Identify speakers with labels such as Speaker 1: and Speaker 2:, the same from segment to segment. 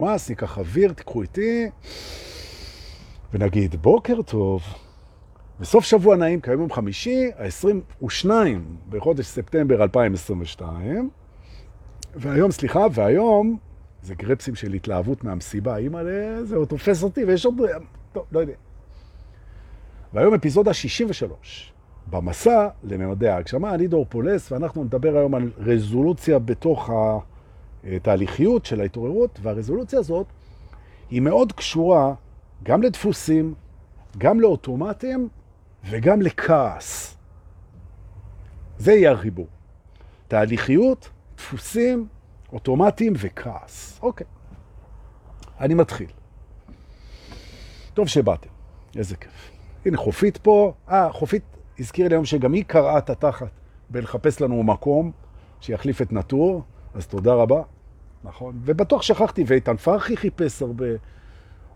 Speaker 1: מס, ניקח אוויר, תקחו איתי, ונגיד בוקר טוב. בסוף שבוע נעים, כיום יום חמישי, ה-22 בחודש ספטמבר 2022, והיום, סליחה, והיום, זה גרפסים של התלהבות מהמסיבה, אימא, זה עוד תופס אותי, ויש עוד, טוב, לא יודע. והיום אפיזודה 63, במסע לממדי ההגשמה, אני דור פולס, ואנחנו נדבר היום על רזולוציה בתוך התהליכיות של ההתעוררות, והרזולוציה הזאת היא מאוד קשורה גם לדפוסים, גם לאוטומטים וגם לכעס. זה יהיה החיבור. תהליכיות, דפוסים, אוטומטיים וכעס. אוקיי. אני מתחיל. טוב שבאתם, איזה כיף. הנה חופית פה. אה, חופית הזכיר לי היום שגם היא קראה את התחת בלחפש לנו מקום שיחליף את נטור, אז תודה רבה. נכון. ובטוח שכחתי, ואיתן פרחי חיפש הרבה.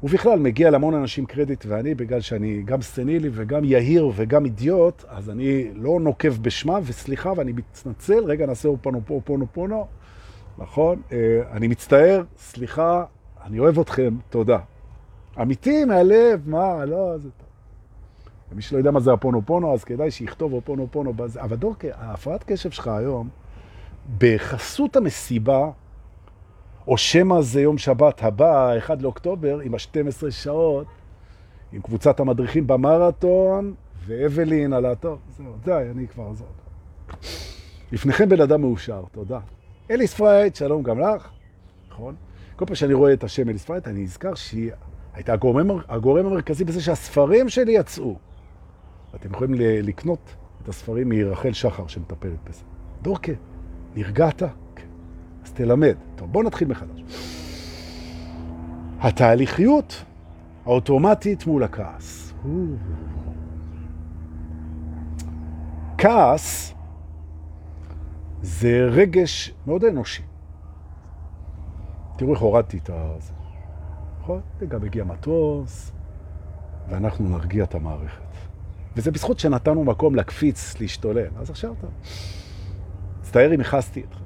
Speaker 1: ובכלל, מגיע להמון אנשים קרדיט, ואני, בגלל שאני גם סטנילי וגם יהיר וגם אידיוט, אז אני לא נוקב בשמה, וסליחה, ואני מתנצל, רגע, נעשה אופנו פה, אופנו פונו, נכון? אני מצטער, סליחה, אני אוהב אתכם, תודה. אמיתי מהלב, מה, לא, זה טוב. ומי שלא יודע מה זה הפונו פונו, אז כדאי שיכתוב אופנו פונו בזה. אבל דורקה, ההפרעת קשב שלך היום, בחסות המסיבה, או שמא זה יום שבת הבא, 1 לאוקטובר, עם ה-12 שעות, עם קבוצת המדריכים במרתון, ואבלין על הטוב. זהו, די, אני כבר זאת. לפניכם בן אדם מאושר, תודה. אליס פרייט, שלום גם לך. נכון? כל פעם שאני רואה את השם אליס פרייט, אני נזכר שהיא הייתה הגורם, הגורם המרכזי בזה שהספרים שלי יצאו. אתם יכולים לקנות את הספרים מרחל שחר שמטפלת בזה. דורקה, נרגעת? אז תלמד. טוב, בואו נתחיל מחדש. התהליכיות האוטומטית מול הכעס. כעס זה רגש מאוד אנושי. תראו איך הורדתי את זה. נכון? וגם הגיע מטוס, ואנחנו נרגיע את המערכת. וזה בזכות שנתנו מקום לקפיץ, להשתולל. אז עכשיו אתה... מצטער אם הכעסתי אתכם.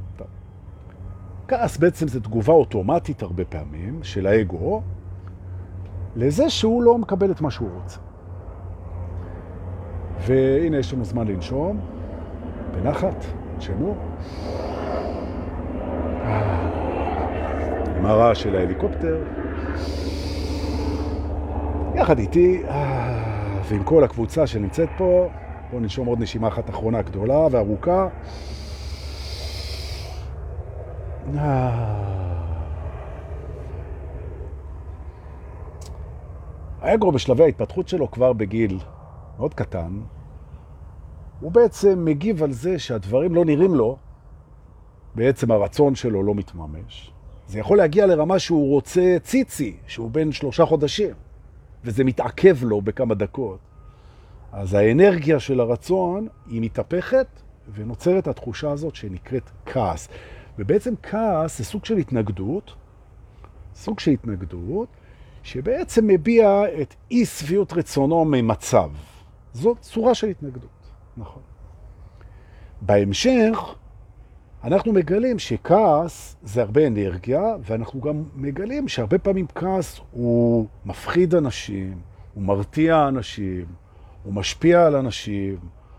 Speaker 1: כעס בעצם זה תגובה אוטומטית הרבה פעמים של האגו לזה שהוא לא מקבל את מה שהוא רוצה. והנה יש לנו זמן לנשום, בנחת, נשמו. עם הרעש של ההליקופטר. יחד איתי, ועם כל הקבוצה שנמצאת פה, בואו ננשום עוד נשימה אחת אחרונה גדולה וארוכה. האגו בשלבי ההתפתחות שלו כבר בגיל מאוד קטן, הוא בעצם מגיב על זה שהדברים לא נראים לו, בעצם הרצון שלו לא מתממש. זה יכול להגיע לרמה שהוא רוצה ציצי, שהוא בן שלושה חודשים, וזה מתעכב לו בכמה דקות. אז האנרגיה של הרצון היא מתהפכת, ונוצרת התחושה הזאת שנקראת כעס. ובעצם כעס זה סוג של התנגדות, סוג של התנגדות, שבעצם מביע את אי סביעות רצונו ממצב. זאת צורה של התנגדות, נכון. בהמשך, אנחנו מגלים שכעס זה הרבה אנרגיה, ואנחנו גם מגלים שהרבה פעמים כעס הוא מפחיד אנשים, הוא מרתיע אנשים, הוא משפיע על אנשים,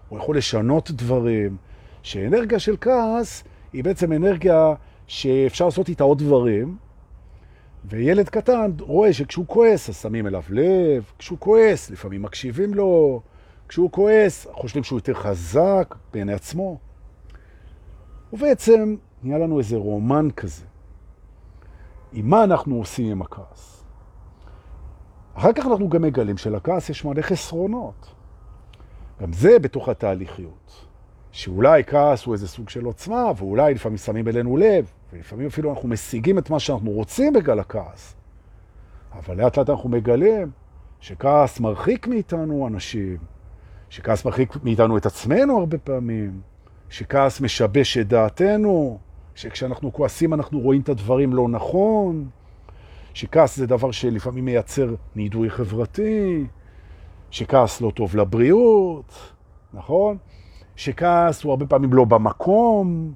Speaker 1: הוא יכול לשנות דברים, שאנרגיה של כעס היא בעצם אנרגיה שאפשר לעשות איתה עוד דברים, וילד קטן רואה שכשהוא כועס, אז שמים אליו לב, כשהוא כועס, לפעמים מקשיבים לו, כשהוא כועס, חושבים שהוא יותר חזק בעיני עצמו. ובעצם נהיה לנו איזה רומן כזה. עם מה אנחנו עושים עם הכעס? אחר כך אנחנו גם מגלים שלכעס יש מלא חסרונות. גם זה בתוך התהליכיות. שאולי כעס הוא איזה סוג של עוצמה, ואולי לפעמים שמים אלינו לב, ולפעמים אפילו אנחנו משיגים את מה שאנחנו רוצים בגלל הכעס. אבל לאט לאט אנחנו מגלים שכעס מרחיק מאיתנו אנשים, שכעס מרחיק מאיתנו את עצמנו הרבה פעמים, שכעס משבש את דעתנו, שכשאנחנו כועסים אנחנו רואים את הדברים לא נכון, שכעס זה דבר שלפעמים מייצר נידוי חברתי, שכעס לא טוב לבריאות, נכון? שכעס הוא הרבה פעמים לא במקום,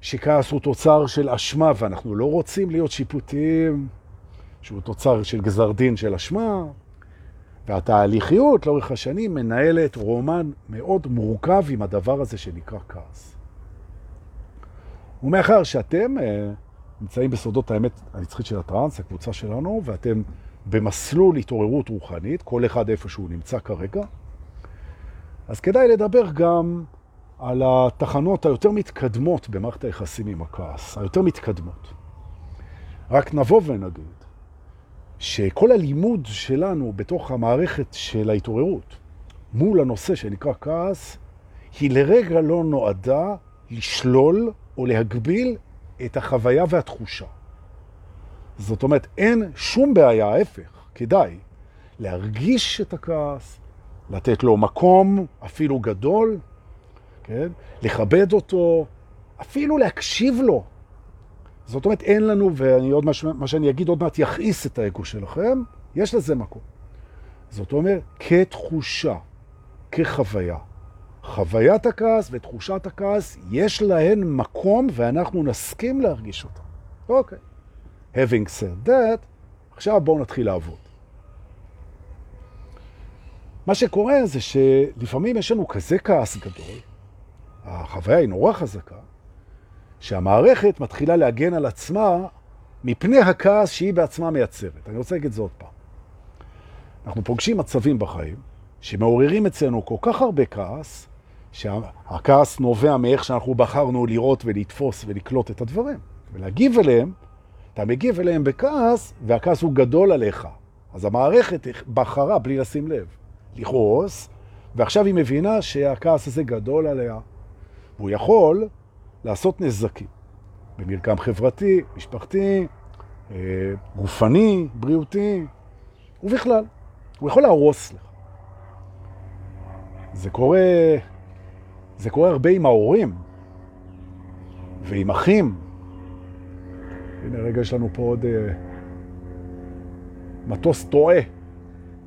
Speaker 1: שכעס הוא תוצר של אשמה, ואנחנו לא רוצים להיות שיפוטיים, שהוא תוצר של גזר דין של אשמה, והתהליכיות לאורך השנים מנהלת רומן מאוד מורכב עם הדבר הזה שנקרא כעס. ומאחר שאתם uh, נמצאים בסודות האמת הנצחית של הטרנס, הקבוצה שלנו, ואתם במסלול התעוררות רוחנית, כל אחד איפה שהוא נמצא כרגע, אז כדאי לדבר גם על התחנות היותר מתקדמות במערכת היחסים עם הכעס, היותר מתקדמות. רק נבוא ונגיד שכל הלימוד שלנו בתוך המערכת של ההתעוררות מול הנושא שנקרא כעס, היא לרגע לא נועדה לשלול או להגביל את החוויה והתחושה. זאת אומרת, אין שום בעיה, ההפך, כדאי להרגיש את הכעס, לתת לו מקום אפילו גדול, כן? לכבד אותו, אפילו להקשיב לו. זאת אומרת, אין לנו, ואני עוד מה, מה שאני אגיד עוד מעט יכעיס את האגו שלכם, יש לזה מקום. זאת אומרת, כתחושה, כחוויה. חוויית הכעס ותחושת הכעס, יש להן מקום ואנחנו נסכים להרגיש אותה. אוקיי. Having said that, עכשיו בואו נתחיל לעבוד. מה שקורה זה שלפעמים יש לנו כזה כעס גדול, החוויה היא נורא חזקה, שהמערכת מתחילה להגן על עצמה מפני הכעס שהיא בעצמה מייצרת. אני רוצה להגיד את זה עוד פעם. אנחנו פוגשים מצבים בחיים שמעוררים אצלנו כל כך הרבה כעס, שהכעס נובע מאיך שאנחנו בחרנו לראות ולתפוס ולקלוט את הדברים, ולהגיב אליהם, אתה מגיב אליהם בכעס, והכעס הוא גדול עליך. אז המערכת בחרה, בלי לשים לב, לכעוס, ועכשיו היא מבינה שהכעס הזה גדול עליה, והוא יכול לעשות נזקים במרקם חברתי, משפחתי, אה, גופני, בריאותי, ובכלל. הוא יכול להרוס לך. זה קורה, זה קורה הרבה עם ההורים ועם אחים. הנה רגע יש לנו פה עוד uh, מטוס טועה,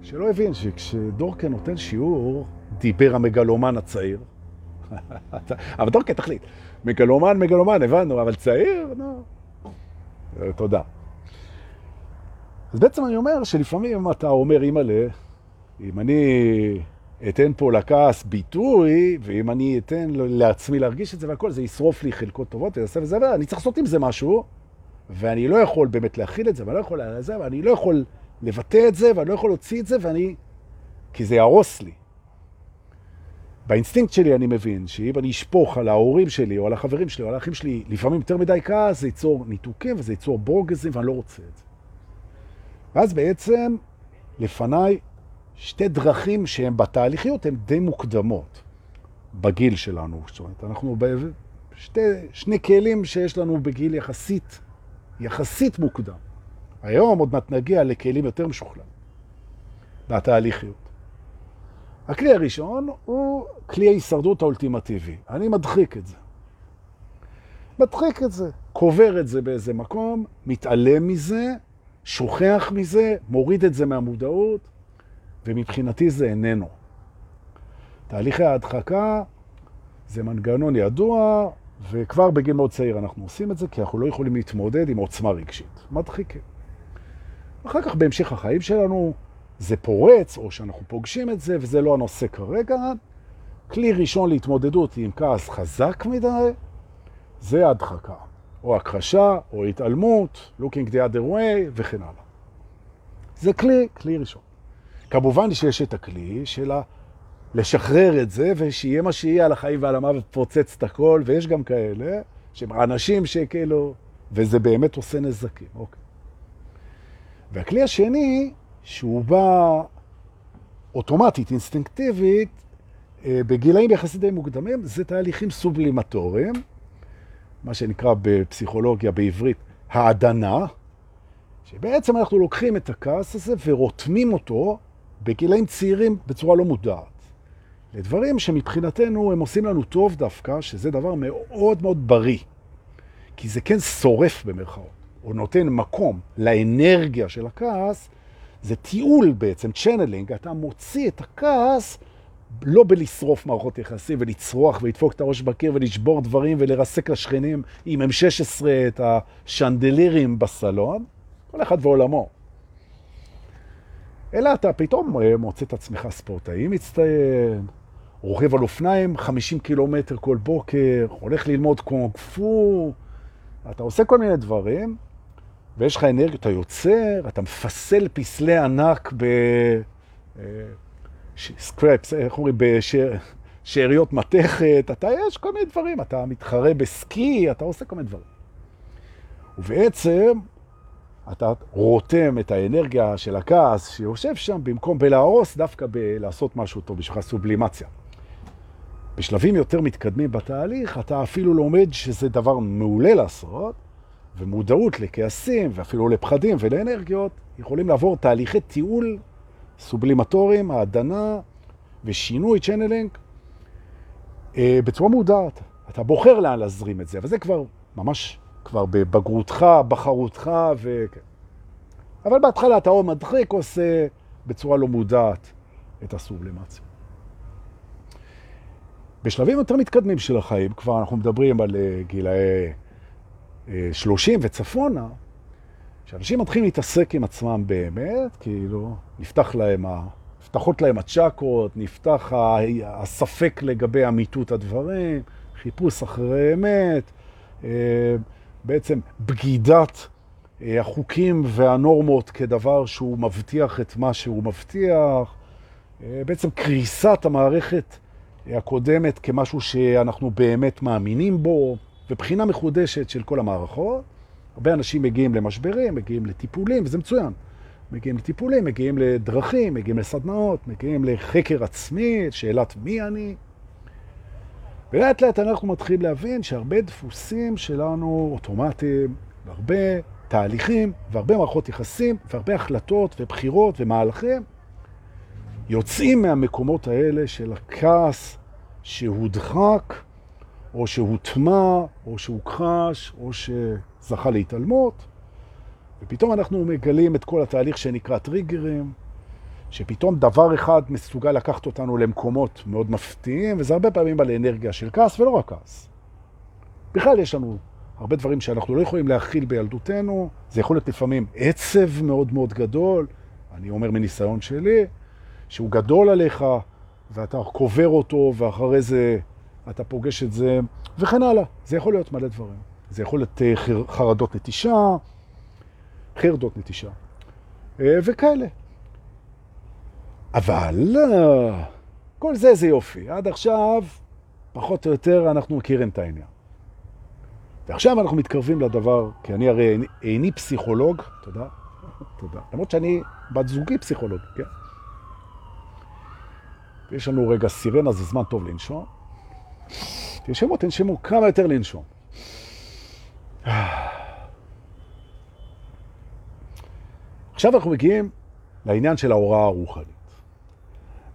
Speaker 1: שלא הבין שכשדורקה נותן שיעור, דיבר המגלומן הצעיר. אבל דורקה תחליט. מגלומן, מגלומן, הבנו, אבל צעיר, נו. תודה. אז בעצם אני אומר שלפעמים אתה אומר, אימא'לה, אם אני אתן פה לכעס ביטוי, ואם אני אתן לעצמי להרגיש את זה והכל, זה ישרוף לי חלקות טובות, ויעשה וזה, ואני צריך לעשות עם זה משהו, ואני לא יכול באמת להכיל את זה, ואני לא יכול לזה, ואני לא יכול לבטא את זה, ואני לא יכול להוציא את זה, ואני... כי זה יהרוס לי. באינסטינקט שלי אני מבין שאם אני אשפוך על ההורים שלי או על החברים שלי או על האחים שלי לפעמים יותר מדי כעס, זה ייצור ניתוקים וזה ייצור בורגזים ואני לא רוצה את זה. ואז בעצם לפניי שתי דרכים שהן בתהליכיות, הן די מוקדמות בגיל שלנו. זאת אומרת, אנחנו בשתי, שני כלים שיש לנו בגיל יחסית, יחסית מוקדם. היום עוד מעט נגיע לכלים יותר משוכללים בתהליכיות. הכלי הראשון הוא כלי ההישרדות האולטימטיבי. אני מדחיק את זה. מדחיק את זה, קובר את זה באיזה מקום, מתעלם מזה, שוכח מזה, מוריד את זה מהמודעות, ומבחינתי זה איננו. תהליכי ההדחקה זה מנגנון ידוע, וכבר בגיל מאוד צעיר אנחנו עושים את זה, כי אנחנו לא יכולים להתמודד עם עוצמה רגשית. מדחיקים. אחר כך בהמשך החיים שלנו זה פורץ, או שאנחנו פוגשים את זה, וזה לא הנושא כרגע. כלי ראשון להתמודדות עם כעס חזק מדי, זה הדחקה, או הכחשה, או התעלמות, looking the other way, וכן הלאה. זה כלי, כלי ראשון. כמובן שיש את הכלי של לשחרר את זה, ושיהיה מה שיהיה על החיים ועל המוות, פוצץ את הכל, ויש גם כאלה, שהם אנשים שכאילו, וזה באמת עושה נזקים, אוקיי. והכלי השני, שהוא בא אוטומטית, אינסטינקטיבית, אה, בגילאים יחסית די מוקדמים, זה תהליכים סובלימטוריים, מה שנקרא בפסיכולוגיה בעברית העדנה, שבעצם אנחנו לוקחים את הכעס הזה ורותמים אותו בגילאים צעירים בצורה לא מודעת. לדברים שמבחינתנו הם עושים לנו טוב דווקא, שזה דבר מאוד מאוד בריא. כי זה כן שורף במרכאות, או נותן מקום לאנרגיה של הכעס, זה תיעול בעצם, channeling, אתה מוציא את הכעס לא בלשרוף מערכות יחסים ולצרוח ולדפוק את הראש בקיר ולשבור דברים ולרסק לשכנים עם M16 את השנדלירים בסלון, כל אחד ועולמו. אלא אתה פתאום אה, מוצא את עצמך ספורטאי מצטיין, רוכב על אופניים 50 קילומטר כל בוקר, הולך ללמוד קונג פו, אתה עושה כל מיני דברים, ויש לך אנרגיה, אתה יוצר, אתה מפסל פסלי ענק ב... סקרפס, איך אומרים? בשאריות מתכת, אתה, יש כל מיני דברים, אתה מתחרה בסקי, אתה עושה כל מיני דברים. ובעצם אתה רותם את האנרגיה של הכעס שיושב שם, במקום בלהרוס, דווקא בלעשות משהו טוב, בשבילך סובלימציה. בשלבים יותר מתקדמים בתהליך, אתה אפילו לומד שזה דבר מעולה לעשות, ומודעות לכעסים, ואפילו לפחדים ולאנרגיות, יכולים לעבור תהליכי טיעול סובלימטוריים, העדנה ושינוי, צ'נלינג, אה, בצורה מודעת. אתה בוחר לאן להזרים את זה, אבל זה כבר ממש, כבר בבגרותך, בחרותך, ו... אבל בהתחלה אתה או מדחיק עושה בצורה לא מודעת את הסובלימציה. בשלבים יותר מתקדמים של החיים, כבר אנחנו מדברים על אה, גילאי 30 אה, וצפונה, שאנשים מתחילים להתעסק עם עצמם באמת, כאילו, נפתח להם, נפתחות להם הצ'קרות, נפתח הספק לגבי אמיתות הדברים, חיפוש אחרי אמת, אה, בעצם בגידת אה, החוקים והנורמות כדבר שהוא מבטיח את מה שהוא מבטיח, אה, בעצם קריסת המערכת הקודמת כמשהו שאנחנו באמת מאמינים בו, ובחינה מחודשת של כל המערכות. הרבה אנשים מגיעים למשברים, מגיעים לטיפולים, וזה מצוין. מגיעים לטיפולים, מגיעים לדרכים, מגיעים לסדנאות, מגיעים לחקר עצמי, שאלת מי אני. ולאט לאט אנחנו מתחילים להבין שהרבה דפוסים שלנו אוטומטיים, והרבה תהליכים, והרבה מערכות יחסים, והרבה החלטות ובחירות ומהלכים, יוצאים מהמקומות האלה של הכעס שהודחק, או שהוטמע, או שהוכחש, או שזכה להתעלמות, ופתאום אנחנו מגלים את כל התהליך שנקרא טריגרים, שפתאום דבר אחד מסוגל לקחת אותנו למקומות מאוד מפתיעים, וזה הרבה פעמים על אנרגיה של כעס, ולא רק כעס. בכלל יש לנו הרבה דברים שאנחנו לא יכולים להכיל בילדותנו, זה יכול להיות לפעמים עצב מאוד מאוד גדול, אני אומר מניסיון שלי, שהוא גדול עליך, ואתה קובר אותו, ואחרי זה אתה פוגש את זה, וכן הלאה. זה יכול להיות מלא דברים. זה יכול להיות אה, חרדות נטישה, חרדות נטישה, אה, וכאלה. אבל אה, כל זה זה יופי. עד עכשיו, פחות או יותר, אנחנו מכירים את העניין. ועכשיו אנחנו מתקרבים לדבר, כי אני הרי איני פסיכולוג, תודה, תודה. למרות שאני בת זוגי פסיכולוג, כן? יש לנו רגע סירנה, זה זמן טוב לנשום. תנשמו, תנשמו כמה יותר לנשום. עכשיו אנחנו מגיעים לעניין של ההוראה הרוחנית.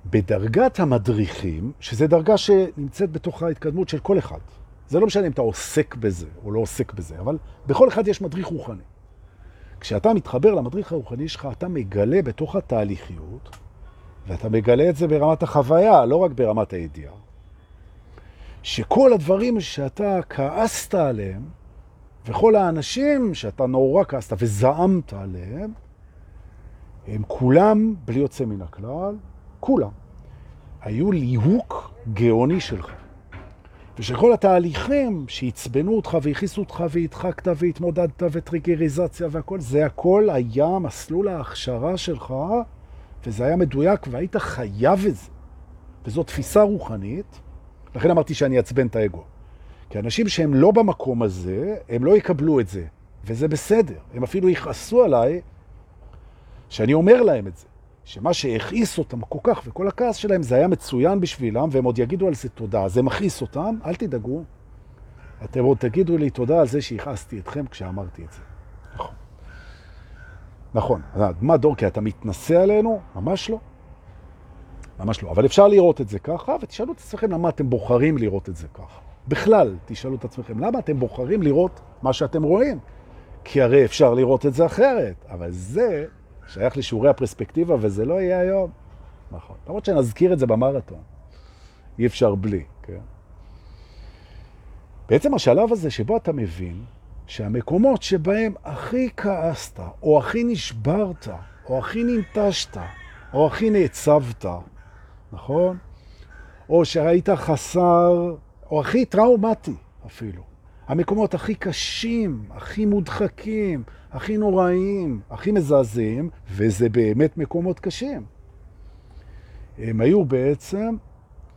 Speaker 1: בדרגת המדריכים, שזה דרגה שנמצאת בתוך ההתקדמות של כל אחד, זה לא משנה אם אתה עוסק בזה או לא עוסק בזה, אבל בכל אחד יש מדריך רוחני. כשאתה מתחבר למדריך הרוחני שלך, אתה מגלה בתוך התהליכיות, ואתה מגלה את זה ברמת החוויה, לא רק ברמת הידיעה. שכל הדברים שאתה כעסת עליהם, וכל האנשים שאתה נורא כעסת וזעמת עליהם, הם כולם, בלי יוצא מן הכלל, כולם, היו ליהוק גאוני שלך. ושכל התהליכים שהצבנו אותך והכיסו אותך והדחקת והתמודדת וטריגריזציה והכל, זה הכל היה מסלול ההכשרה שלך, וזה היה מדויק והיית חייב את זה. וזו תפיסה רוחנית לכן אמרתי שאני אעצבן את האגו. כי אנשים שהם לא במקום הזה, הם לא יקבלו את זה, וזה בסדר. הם אפילו יכעסו עליי שאני אומר להם את זה, שמה שהכעיס אותם כל כך, וכל הכעס שלהם זה היה מצוין בשבילם, והם עוד יגידו על זה תודה. זה מכעיס אותם, אל תדאגו. אתם עוד תגידו לי תודה על זה שהכעסתי אתכם כשאמרתי את זה. נכון. נכון. מה דורקי, אתה מתנסה עלינו? ממש לא. ממש לא. אבל אפשר לראות את זה ככה, ותשאלו את עצמכם למה אתם בוחרים לראות את זה ככה. בכלל, תשאלו את עצמכם, למה אתם בוחרים לראות מה שאתם רואים? כי הרי אפשר לראות את זה אחרת, אבל זה שייך לשיעורי הפרספקטיבה, וזה לא יהיה היום. נכון. למרות שנזכיר את זה במרתון. אי אפשר בלי, כן? בעצם השלב הזה שבו אתה מבין שהמקומות שבהם הכי כעסת, או הכי נשברת, או הכי ננטשת, או הכי נעצבת, נכון? או שהיית חסר, או הכי טראומטי אפילו. המקומות הכי קשים, הכי מודחקים, הכי נוראים, הכי מזעזעים, וזה באמת מקומות קשים. הם היו בעצם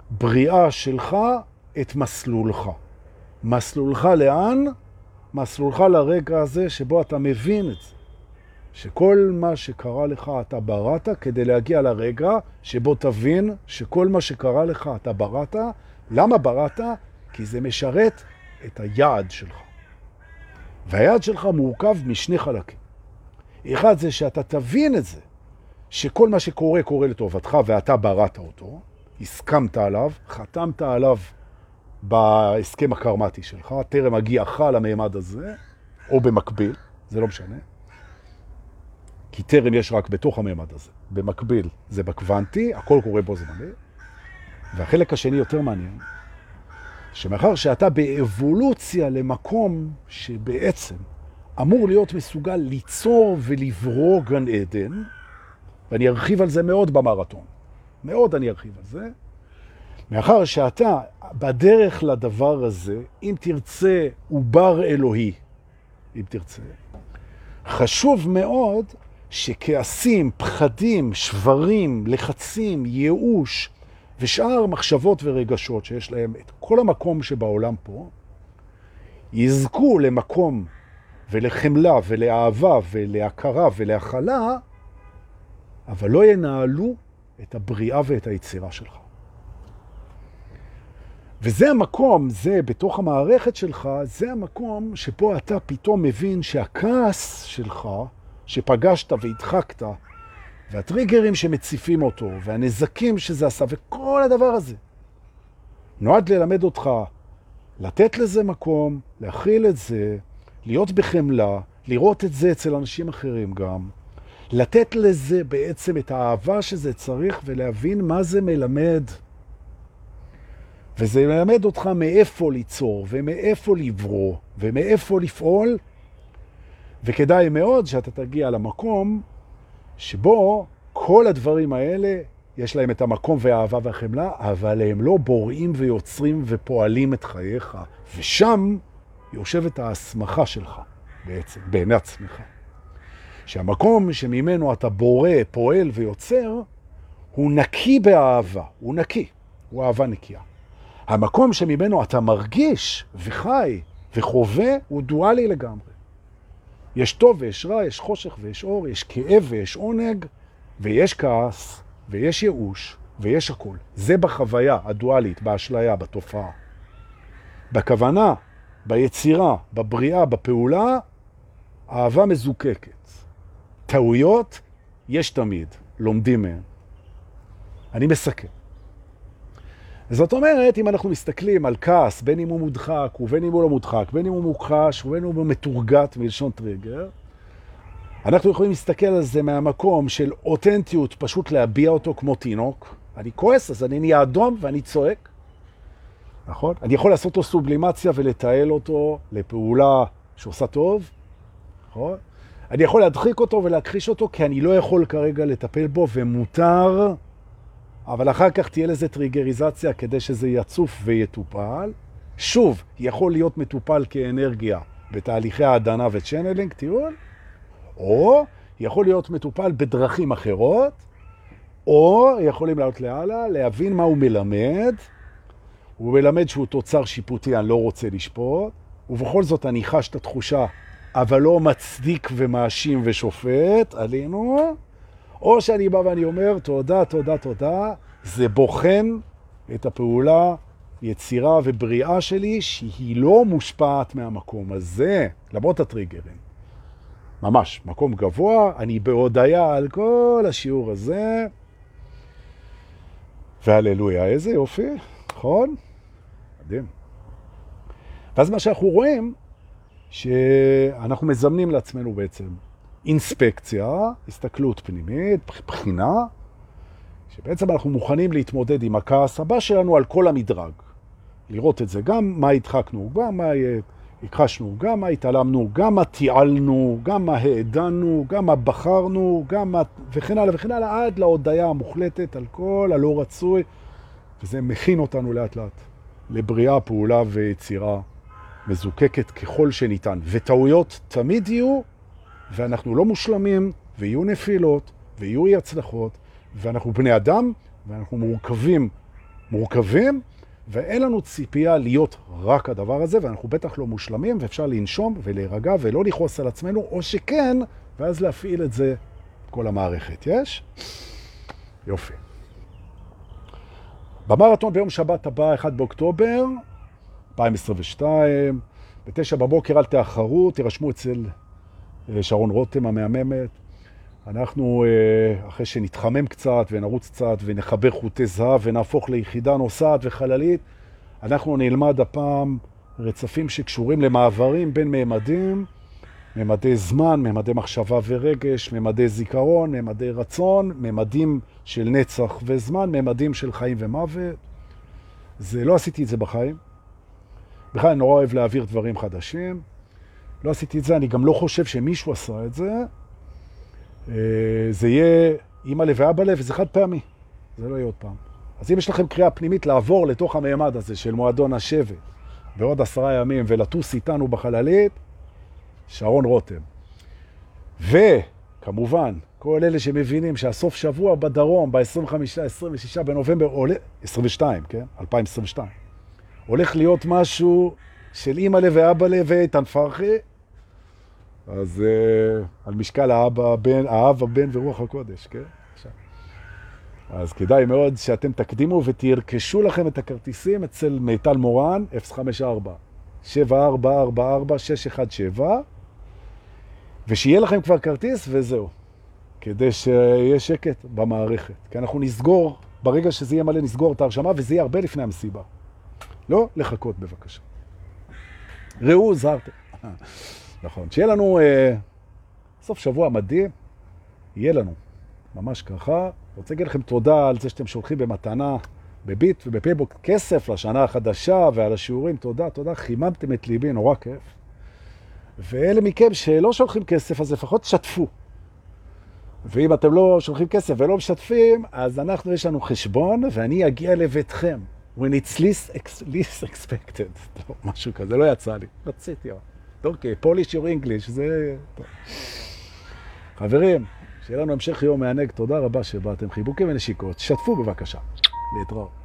Speaker 1: בריאה שלך את מסלולך. מסלולך לאן? מסלולך לרגע הזה שבו אתה מבין את זה. שכל מה שקרה לך אתה בראת כדי להגיע לרגע שבו תבין שכל מה שקרה לך אתה בראת. למה בראת? כי זה משרת את היעד שלך. והיעד שלך מורכב משני חלקים. אחד זה שאתה תבין את זה, שכל מה שקורה קורה לטובתך ואתה בראת אותו, הסכמת עליו, חתמת עליו בהסכם הקרמטי שלך, טרם הגיעך לממד הזה, או במקביל, זה לא משנה. כי טרם יש רק בתוך הממד הזה. במקביל זה בקוונטי, הכל קורה בו זמני. והחלק השני יותר מעניין, שמאחר שאתה באבולוציה למקום שבעצם אמור להיות מסוגל ליצור ולברוא גן עדן, ואני ארחיב על זה מאוד במרתון, מאוד אני ארחיב על זה, מאחר שאתה בדרך לדבר הזה, אם תרצה, הוא בר אלוהי, אם תרצה, חשוב מאוד שכעסים, פחדים, שברים, לחצים, ייאוש ושאר מחשבות ורגשות שיש להם את כל המקום שבעולם פה, יזכו למקום ולחמלה ולאהבה ולהכרה ולהכלה, אבל לא ינהלו את הבריאה ואת היצירה שלך. וזה המקום, זה בתוך המערכת שלך, זה המקום שפה אתה פתאום מבין שהכעס שלך, שפגשת והדחקת, והטריגרים שמציפים אותו, והנזקים שזה עשה, וכל הדבר הזה, נועד ללמד אותך לתת לזה מקום, להכיל את זה, להיות בחמלה, לראות את זה אצל אנשים אחרים גם, לתת לזה בעצם את האהבה שזה צריך ולהבין מה זה מלמד. וזה מלמד אותך מאיפה ליצור ומאיפה לברוא ומאיפה לפעול, וכדאי מאוד שאתה תגיע למקום שבו כל הדברים האלה יש להם את המקום והאהבה והחמלה, אבל הם לא בוראים ויוצרים ופועלים את חייך. ושם יושבת ההסמכה שלך בעצם, בעיני עצמך. שהמקום שממנו אתה בורא, פועל ויוצר, הוא נקי באהבה, הוא נקי, הוא אהבה נקייה. המקום שממנו אתה מרגיש וחי וחווה הוא דואלי לגמרי. יש טוב ויש רע, יש חושך ויש אור, יש כאב ויש עונג, ויש כעס, ויש ייאוש, ויש הכל. זה בחוויה הדואלית, באשליה, בתופעה. בכוונה, ביצירה, בבריאה, בפעולה, אהבה מזוקקת. טעויות יש תמיד, לומדים מהן. אני מסכם. זאת אומרת, אם אנחנו מסתכלים על כעס, בין אם הוא מודחק ובין אם הוא לא מודחק, בין אם הוא מוכחש ובין אם הוא מתורגת מלשון טריגר, אנחנו יכולים להסתכל על זה מהמקום של אותנטיות, פשוט להביע אותו כמו תינוק. אני כועס, אז אני נהיה אדום ואני צועק. נכון? אני יכול לעשות לו סובלימציה ולתעל אותו לפעולה שעושה טוב. נכון? אני יכול להדחיק אותו ולהכחיש אותו, כי אני לא יכול כרגע לטפל בו, ומותר אבל אחר כך תהיה לזה טריגריזציה כדי שזה יצוף ויטופל. שוב, יכול להיות מטופל כאנרגיה בתהליכי ההדנה וצ'נלינג, טיול, או יכול להיות מטופל בדרכים אחרות, או יכולים לעלות להלאה, להבין מה הוא מלמד. הוא מלמד שהוא תוצר שיפוטי, אני לא רוצה לשפוט, ובכל זאת אני חש את התחושה, אבל לא מצדיק ומאשים ושופט עלינו. או שאני בא ואני אומר, תודה, תודה, תודה, זה בוחן את הפעולה, יצירה ובריאה שלי, שהיא לא מושפעת מהמקום הזה, למרות הטריגרים. ממש, מקום גבוה, אני בהודעה על כל השיעור הזה, והללויה, איזה יופי, נכון? מדהים. ואז מה שאנחנו רואים, שאנחנו מזמנים לעצמנו בעצם אינספקציה, הסתכלות פנימית, בחינה, שבעצם אנחנו מוכנים להתמודד עם הכעס הבא שלנו על כל המדרג. לראות את זה, גם מה הדחקנו, גם מה הכחשנו, גם מה התעלמנו, גם מה תיעלנו, גם מה העדנו, גם מה בחרנו, גם מה... וכן הלאה וכן הלאה, עד להודעה המוחלטת על כל הלא רצוי, וזה מכין אותנו לאט לאט לבריאה, פעולה ויצירה מזוקקת ככל שניתן. וטעויות תמיד יהיו, ואנחנו לא מושלמים, ויהיו נפילות, ויהיו אי הצלחות, ואנחנו בני אדם, ואנחנו מורכבים, מורכבים, ואין לנו ציפייה להיות רק הדבר הזה, ואנחנו בטח לא מושלמים, ואפשר לנשום ולהירגע ולא לכעוס על עצמנו, או שכן, ואז להפעיל את זה כל המערכת. יש? יופי. במרתון ביום שבת הבא, 1 באוקטובר, 2022, בתשע בבוקר אל תאחרו, תירשמו אצל שרון רותם המהממת. אנחנו, אה, אחרי שנתחמם קצת ונרוץ קצת ונחבר חוטי זהב ונהפוך ליחידה נוסעת וחללית, אנחנו נלמד הפעם רצפים שקשורים למעברים בין מימדים, ממדי זמן, ממדי מחשבה ורגש, ממדי זיכרון, ממדי רצון, ממדים של נצח וזמן, ממדים של חיים ומוות. זה, לא עשיתי את זה בחיים. בכלל אני נורא אוהב להעביר דברים חדשים. לא עשיתי את זה, אני גם לא חושב שמישהו עשה את זה. אה, זה יהיה אימא לב ואבא לב, וזה חד פעמי. זה לא יהיה עוד פעם. אז אם יש לכם קריאה פנימית לעבור לתוך המעמד הזה של מועדון השבט בעוד עשרה ימים ולטוס איתנו בחללית, שרון רותם. וכמובן, כל אלה שמבינים שהסוף שבוע בדרום, ב-25-26 בנובמבר, עולה, 22, כן? 2022, הולך להיות משהו של אימא לב ואבא לב ואיתן פרחי, אז uh, על משקל האב, הבן, האב, הבן ורוח הקודש, כן? אז כדאי מאוד שאתם תקדימו ותרכשו לכם את הכרטיסים אצל מיטל מורן, 054 7444 617 ושיהיה לכם כבר כרטיס וזהו, כדי שיהיה שקט במערכת. כי אנחנו נסגור, ברגע שזה יהיה מלא נסגור את ההרשמה וזה יהיה הרבה לפני המסיבה. לא לחכות בבקשה. ראו, זהרתם. נכון. שיהיה לנו אה, סוף שבוע מדהים, יהיה לנו, ממש ככה. רוצה להגיד לכם תודה על זה שאתם שולחים במתנה, בביט ובפייבוק כסף לשנה החדשה ועל השיעורים. תודה, תודה, חיממתם את ליבי, נורא כיף. ואלה מכם שלא שולחים כסף, אז לפחות שתפו. ואם אתם לא שולחים כסף ולא משתפים, אז אנחנו, יש לנו חשבון, ואני אגיע לביתכם. When it's least, least expected. טוב, משהו כזה, לא יצא לי. רציתי, אוקיי, polish your English, זה... חברים, שיהיה לנו המשך יום מענג, תודה רבה שבאתם. חיבוקים ונשיקות, שתפו בבקשה. להתראות.